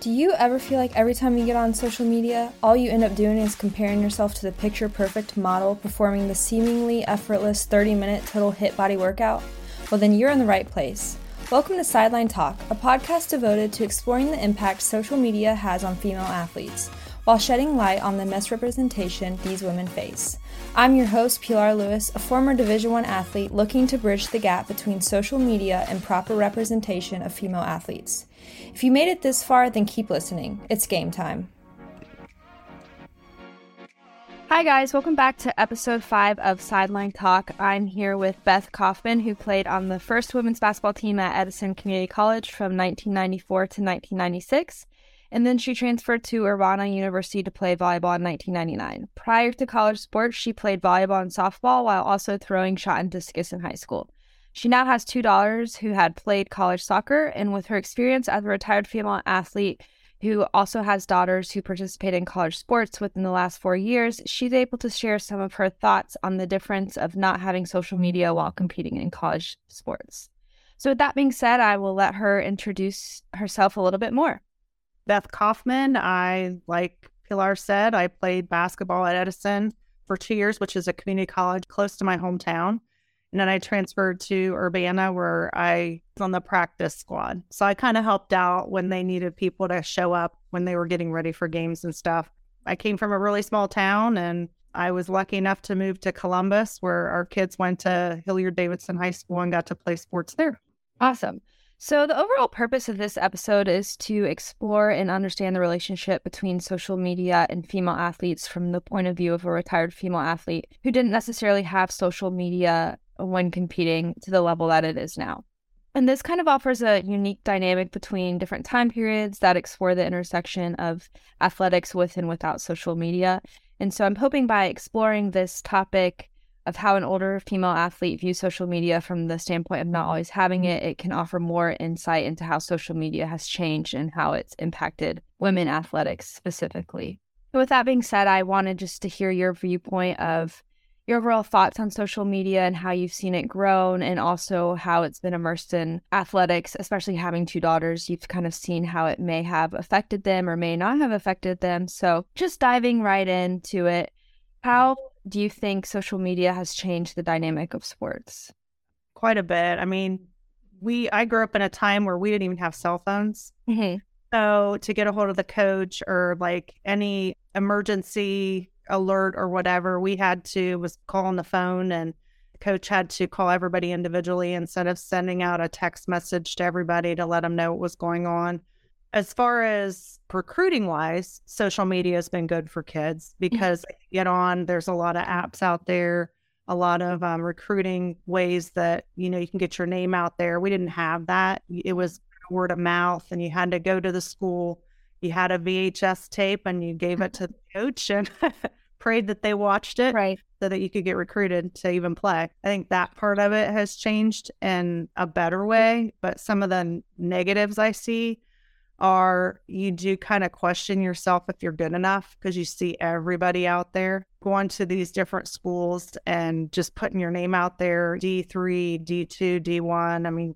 Do you ever feel like every time you get on social media, all you end up doing is comparing yourself to the picture perfect model performing the seemingly effortless 30 minute total HIIT body workout? Well, then you're in the right place. Welcome to Sideline Talk, a podcast devoted to exploring the impact social media has on female athletes while shedding light on the misrepresentation these women face. I'm your host, Pilar Lewis, a former Division I athlete looking to bridge the gap between social media and proper representation of female athletes. If you made it this far, then keep listening. It's game time. Hi, guys. Welcome back to episode five of Sideline Talk. I'm here with Beth Kaufman, who played on the first women's basketball team at Edison Community College from 1994 to 1996 and then she transferred to Urbana University to play volleyball in 1999. Prior to college sports, she played volleyball and softball while also throwing shot and discus in high school. She now has two daughters who had played college soccer, and with her experience as a retired female athlete who also has daughters who participate in college sports within the last four years, she's able to share some of her thoughts on the difference of not having social media while competing in college sports. So, with that being said, I will let her introduce herself a little bit more. Beth Kaufman. I, like Pilar said, I played basketball at Edison for two years, which is a community college close to my hometown. And then I transferred to Urbana where I was on the practice squad. So I kind of helped out when they needed people to show up when they were getting ready for games and stuff. I came from a really small town and I was lucky enough to move to Columbus where our kids went to Hilliard Davidson High School and got to play sports there. Awesome. So, the overall purpose of this episode is to explore and understand the relationship between social media and female athletes from the point of view of a retired female athlete who didn't necessarily have social media when competing to the level that it is now. And this kind of offers a unique dynamic between different time periods that explore the intersection of athletics with and without social media. And so I'm hoping by exploring this topic of how an older female athlete views social media from the standpoint of not always having it, it can offer more insight into how social media has changed and how it's impacted women athletics specifically. With that being said, I wanted just to hear your viewpoint of your overall thoughts on social media and how you've seen it grown and also how it's been immersed in athletics, especially having two daughters. You've kind of seen how it may have affected them or may not have affected them. So just diving right into it, how do you think social media has changed the dynamic of sports? Quite a bit. I mean, we I grew up in a time where we didn't even have cell phones. Mm-hmm. So to get a hold of the coach or like any emergency alert or whatever, we had to was call on the phone and coach had to call everybody individually instead of sending out a text message to everybody to let them know what was going on. As far as recruiting wise, social media has been good for kids mm-hmm. because get on, there's a lot of apps out there, a lot of um, recruiting ways that, you know, you can get your name out there. We didn't have that. It was word of mouth and you had to go to the school. You had a VHS tape and you gave it to the coach and prayed that they watched it. Right. So that you could get recruited to even play. I think that part of it has changed in a better way. But some of the negatives I see are you do kind of question yourself if you're good enough because you see everybody out there going to these different schools and just putting your name out there D3, D2, D1. I mean,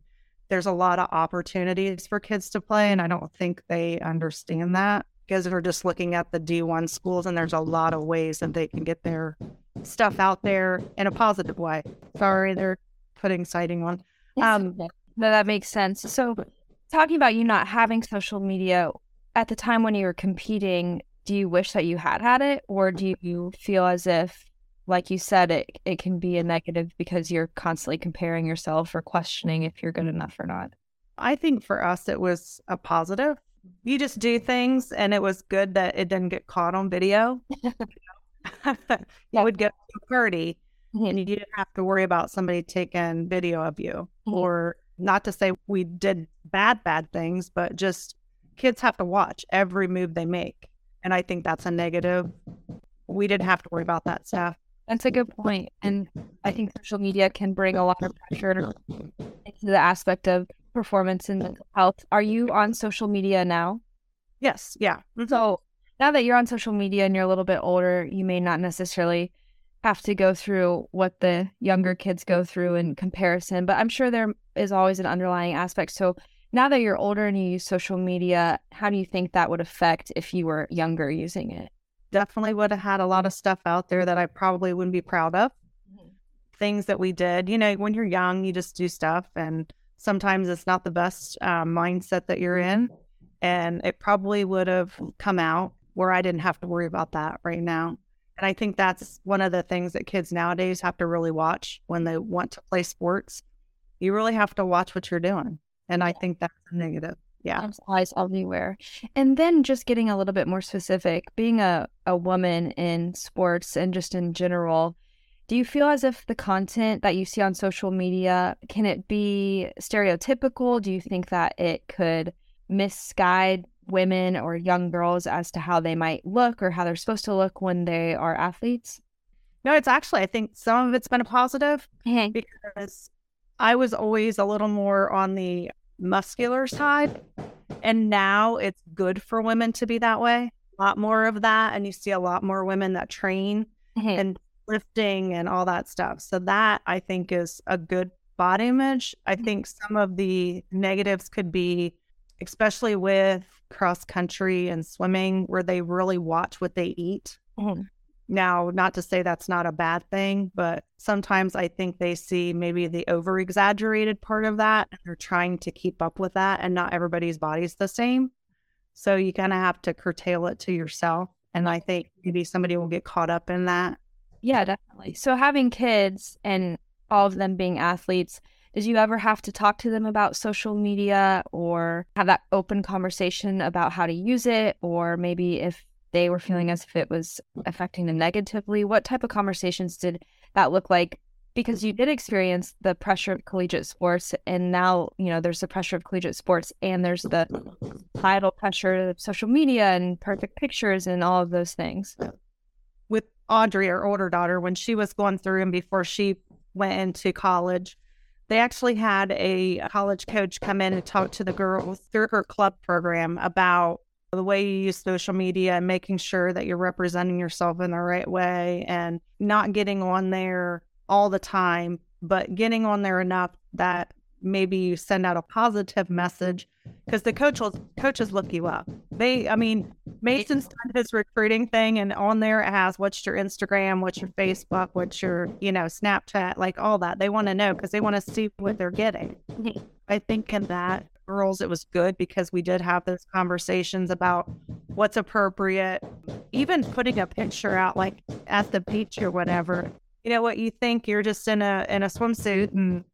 there's a lot of opportunities for kids to play, and I don't think they understand that because they're just looking at the D1 schools, and there's a lot of ways that they can get their stuff out there in a positive way. Sorry, they're putting sighting on. Um, no, that makes sense. So, talking about you not having social media at the time when you were competing, do you wish that you had had it, or do you feel as if, like you said, it it can be a negative because you're constantly comparing yourself or questioning if you're good enough or not? I think for us it was a positive. You just do things, and it was good that it didn't get caught on video. you would get a party, and you didn't have to worry about somebody taking video of you mm-hmm. or not to say we did bad, bad things, but just kids have to watch every move they make. And I think that's a negative. We didn't have to worry about that stuff. That's a good point. And I think social media can bring a lot of pressure into the aspect of performance and mental health. Are you on social media now? Yes. Yeah. Mm-hmm. So now that you're on social media and you're a little bit older, you may not necessarily have to go through what the younger kids go through in comparison, but I'm sure there is always an underlying aspect. So Now that you're older and you use social media, how do you think that would affect if you were younger using it? Definitely would have had a lot of stuff out there that I probably wouldn't be proud of. Mm-hmm. Things that we did, you know, when you're young, you just do stuff, and sometimes it's not the best uh, mindset that you're in. And it probably would have come out where I didn't have to worry about that right now. And I think that's one of the things that kids nowadays have to really watch when they want to play sports. You really have to watch what you're doing. And I think that's a negative. Yeah. Eyes everywhere. And then just getting a little bit more specific, being a, a woman in sports and just in general, do you feel as if the content that you see on social media can it be stereotypical? Do you think that it could misguide women or young girls as to how they might look or how they're supposed to look when they are athletes? No, it's actually I think some of it's been a positive because I was always a little more on the muscular side. And now it's good for women to be that way. A lot more of that. And you see a lot more women that train mm-hmm. and lifting and all that stuff. So that I think is a good body image. I mm-hmm. think some of the negatives could be, especially with cross country and swimming, where they really watch what they eat. Mm-hmm. Now, not to say that's not a bad thing, but sometimes I think they see maybe the over exaggerated part of that and they're trying to keep up with that, and not everybody's body's the same. So you kind of have to curtail it to yourself. And I think maybe somebody will get caught up in that. Yeah, definitely. So having kids and all of them being athletes, did you ever have to talk to them about social media or have that open conversation about how to use it? Or maybe if they were feeling as if it was affecting them negatively? What type of conversations did that look like? Because you did experience the pressure of collegiate sports, and now you know there's the pressure of collegiate sports, and there's the title pressure of social media and perfect pictures and all of those things. With Audrey, our older daughter, when she was going through and before she went into college, they actually had a college coach come in and talk to the girls through her club program about the way you use social media and making sure that you're representing yourself in the right way and not getting on there all the time, but getting on there enough that maybe you send out a positive message because the coach will, coaches look you up. They, I mean, Mason's done his recruiting thing, and on there it has what's your Instagram, what's your Facebook, what's your, you know, Snapchat, like all that. They want to know because they want to see what they're getting. I think in that girls, it was good because we did have those conversations about what's appropriate. Even putting a picture out like at the beach or whatever. You know what you think you're just in a in a swimsuit and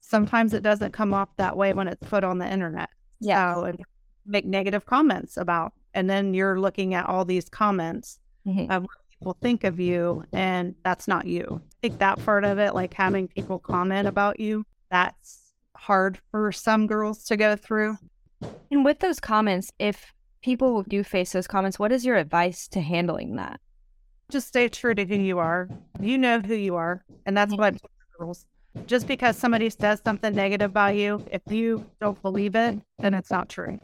sometimes it doesn't come off that way when it's put on the internet. Yeah. So, and make negative comments about and then you're looking at all these comments mm-hmm. of what people think of you and that's not you. I think that part of it, like having people comment about you, that's hard for some girls to go through. And with those comments, if people do face those comments, what is your advice to handling that? Just stay true to who you are. You know who you are. And that's what girls. Just because somebody says something negative about you, if you don't believe it, then it's not true.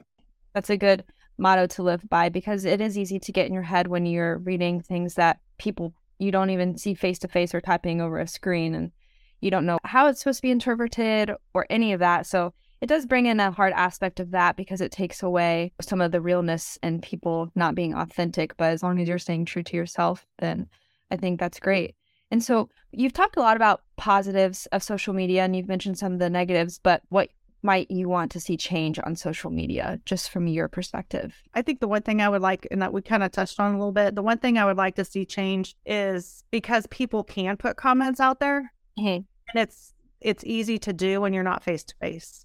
That's a good motto to live by because it is easy to get in your head when you're reading things that people you don't even see face to face or typing over a screen and you don't know how it's supposed to be interpreted or any of that. So it does bring in a hard aspect of that because it takes away some of the realness and people not being authentic. But as long as you're staying true to yourself, then I think that's great. And so you've talked a lot about positives of social media and you've mentioned some of the negatives, but what might you want to see change on social media just from your perspective? I think the one thing I would like, and that we kind of touched on a little bit, the one thing I would like to see change is because people can put comments out there Mm-hmm. And it's it's easy to do when you're not face to face.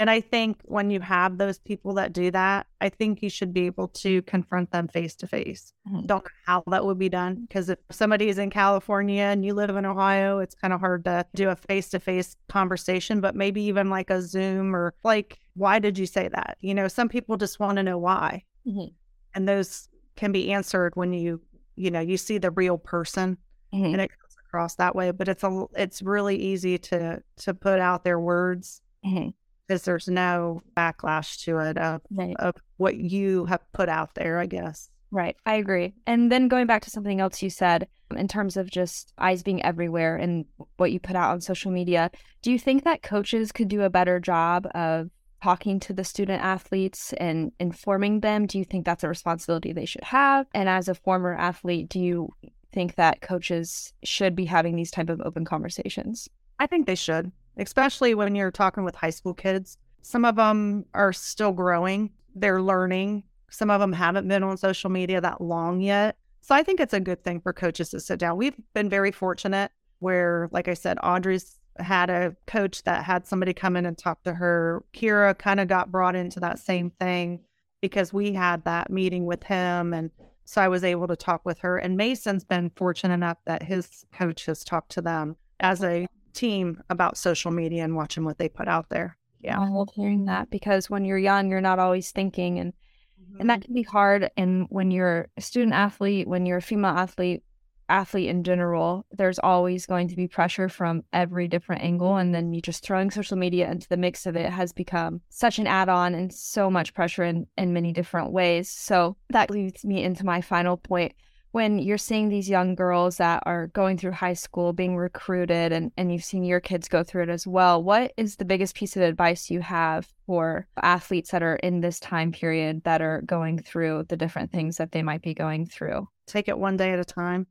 And I think when you have those people that do that, I think you should be able to confront them face to face. Don't know how that would be done because if somebody is in California and you live in Ohio, it's kind of hard to do a face to face conversation, but maybe even like a Zoom or like, why did you say that? You know, some people just want to know why. Mm-hmm. And those can be answered when you, you know, you see the real person mm-hmm. and it across that way. But it's a it's really easy to to put out their words because mm-hmm. there's no backlash to it of, right. of what you have put out there. I guess. Right, I agree. And then going back to something else you said in terms of just eyes being everywhere and what you put out on social media, do you think that coaches could do a better job of talking to the student athletes and informing them? Do you think that's a responsibility they should have? And as a former athlete, do you think that coaches should be having these type of open conversations? I think they should, especially when you're talking with high school kids. Some of them are still growing, they're learning. Some of them haven't been on social media that long yet. So I think it's a good thing for coaches to sit down. We've been very fortunate where, like I said, Audrey's had a coach that had somebody come in and talk to her. Kira kind of got brought into that same thing because we had that meeting with him. And so I was able to talk with her. And Mason's been fortunate enough that his coach has talked to them as a team about social media and watching what they put out there. Yeah. I love hearing that because when you're young, you're not always thinking and mm-hmm. and that can be hard. And when you're a student athlete, when you're a female athlete, athlete in general, there's always going to be pressure from every different angle. And then you just throwing social media into the mix of it has become such an add on and so much pressure in, in many different ways. So that leads me into my final point. When you're seeing these young girls that are going through high school, being recruited, and, and you've seen your kids go through it as well, what is the biggest piece of advice you have for athletes that are in this time period that are going through the different things that they might be going through? Take it one day at a time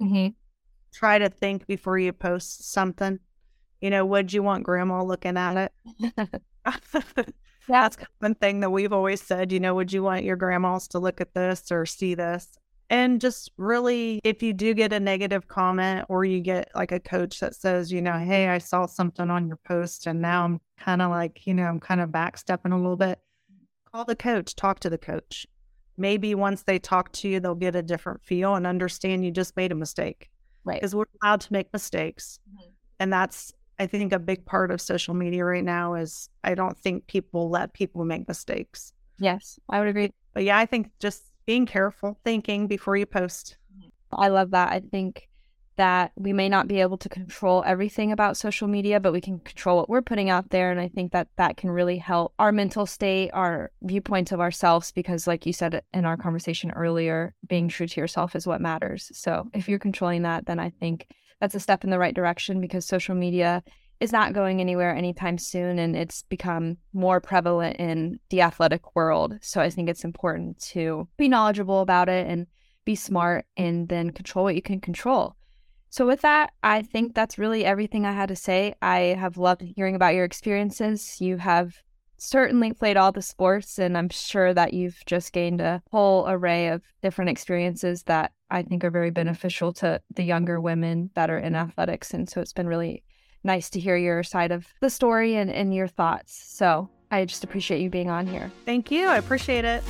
Mm-hmm. Try to think before you post something. You know, would you want grandma looking at it? That's one thing that we've always said. You know, would you want your grandmas to look at this or see this? And just really, if you do get a negative comment or you get like a coach that says, you know, hey, I saw something on your post and now I'm kind of like, you know, I'm kind of backstepping a little bit, call the coach, talk to the coach maybe once they talk to you, they'll get a different feel and understand you just made a mistake. Right. Because we're allowed to make mistakes. Mm-hmm. And that's, I think, a big part of social media right now is I don't think people let people make mistakes. Yes, I would agree. But yeah, I think just being careful, thinking before you post. I love that. I think that we may not be able to control everything about social media, but we can control what we're putting out there. And I think that that can really help our mental state, our viewpoints of ourselves, because, like you said in our conversation earlier, being true to yourself is what matters. So if you're controlling that, then I think that's a step in the right direction because social media is not going anywhere anytime soon and it's become more prevalent in the athletic world. So I think it's important to be knowledgeable about it and be smart and then control what you can control. So, with that, I think that's really everything I had to say. I have loved hearing about your experiences. You have certainly played all the sports, and I'm sure that you've just gained a whole array of different experiences that I think are very beneficial to the younger women that are in athletics. And so, it's been really nice to hear your side of the story and, and your thoughts. So, I just appreciate you being on here. Thank you. I appreciate it.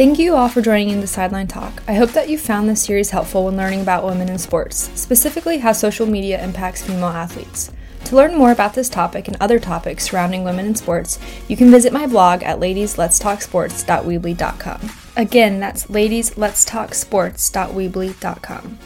Thank you all for joining in the Sideline Talk. I hope that you found this series helpful when learning about women in sports, specifically how social media impacts female athletes. To learn more about this topic and other topics surrounding women in sports, you can visit my blog at ladiesletstalksports.weebly.com. Again, that's ladiesletstalksports.weebly.com.